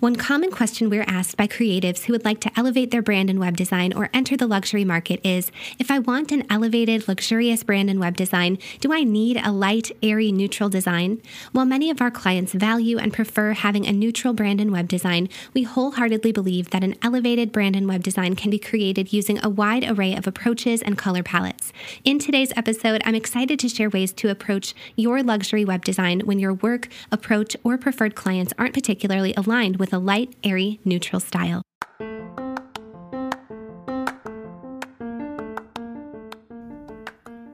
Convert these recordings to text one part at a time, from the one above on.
One common question we're asked by creatives who would like to elevate their brand in web design or enter the luxury market is if I want an elevated, luxurious brand in web design, do I need a light, airy, neutral design? While many of our clients value and prefer having a neutral brand in web design, we wholeheartedly believe that an elevated brand in web design can be created using a wide array of approaches and color palettes. In today's episode, I'm excited to share ways to approach your luxury web design when your work, approach, or preferred clients aren't particularly aligned with with a light, airy, neutral style.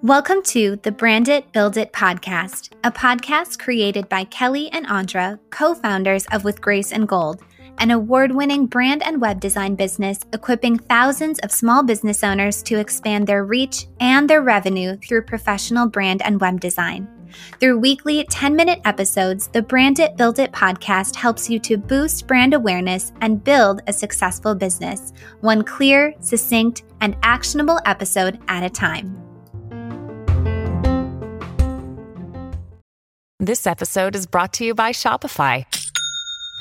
Welcome to the Brand It, Build It podcast, a podcast created by Kelly and Andra, co founders of With Grace and Gold, an award winning brand and web design business equipping thousands of small business owners to expand their reach and their revenue through professional brand and web design. Through weekly 10 minute episodes, the Brand It Build It podcast helps you to boost brand awareness and build a successful business, one clear, succinct, and actionable episode at a time. This episode is brought to you by Shopify.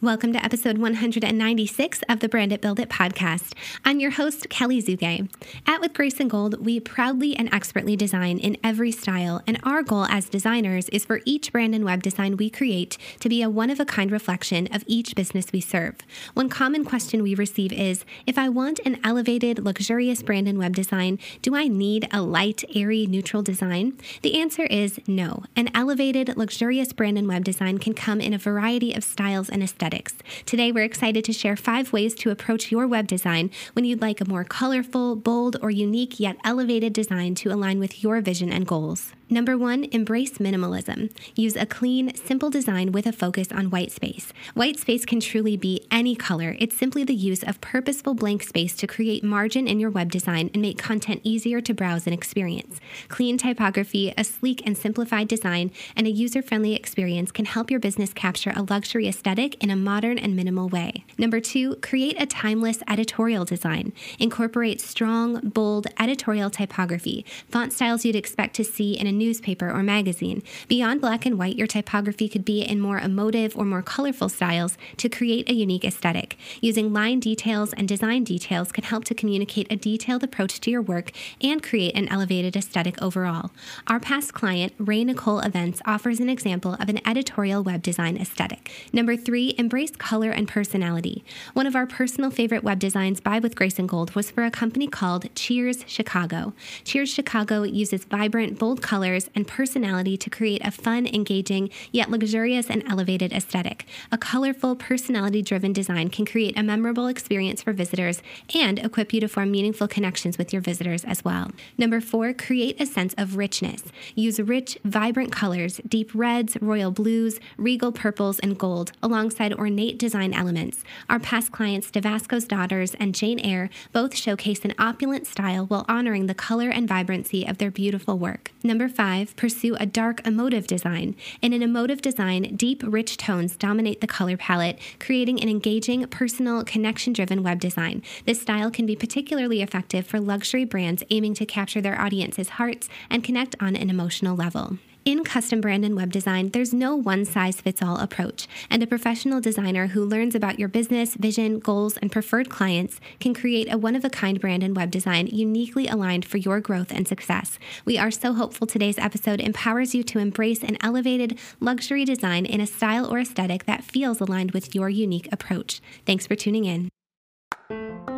Welcome to episode 196 of the Brand It Build It podcast. I'm your host, Kelly Zugay. At With Grace and Gold, we proudly and expertly design in every style, and our goal as designers is for each brand and web design we create to be a one of a kind reflection of each business we serve. One common question we receive is If I want an elevated, luxurious brand and web design, do I need a light, airy, neutral design? The answer is no. An elevated, luxurious brand and web design can come in a variety of styles and aesthetics aesthetics. Today, we're excited to share five ways to approach your web design when you'd like a more colorful, bold, or unique yet elevated design to align with your vision and goals. Number one, embrace minimalism. Use a clean, simple design with a focus on white space. White space can truly be any color. It's simply the use of purposeful blank space to create margin in your web design and make content easier to browse and experience. Clean typography, a sleek and simplified design, and a user friendly experience can help your business capture a luxury aesthetic in a modern and minimal way. Number two, create a timeless editorial design. Incorporate strong, bold editorial typography, font styles you'd expect to see in a newspaper or magazine. Beyond black and white, your typography could be in more emotive or more colorful styles to create a unique aesthetic. Using line details and design details can help to communicate a detailed approach to your work and create an elevated aesthetic overall. Our past client, Ray Nicole Events, offers an example of an editorial web design aesthetic. Number three, embrace color and personality. One of our personal favorite web designs by With Grace and Gold was for a company called Cheers Chicago. Cheers Chicago uses vibrant, bold colors and personality to create a fun, engaging, yet luxurious and elevated aesthetic. A colorful, personality driven design can create a memorable experience for visitors and equip you to form meaningful connections with your visitors as well. Number four, create a sense of richness. Use rich, vibrant colors, deep reds, royal blues, regal purples, and gold, alongside ornate design elements. Our past clients, Devasco's Daughters and Jane Eyre, both showcase an opulent style while honoring the color and vibrancy of their beautiful work. Number five, pursue a dark emotive design. In an emotive design, deep, rich tones dominate the color palette, creating an engaging, personal, connection driven web design. This style can be particularly effective for luxury brands aiming to capture their audience's hearts and connect on an emotional level. In custom brand and web design, there's no one size fits all approach, and a professional designer who learns about your business, vision, goals, and preferred clients can create a one of a kind brand and web design uniquely aligned for your growth and success. We are so hopeful today's episode empowers you to embrace an elevated luxury design in a style or aesthetic that feels aligned with your unique approach. Thanks for tuning in.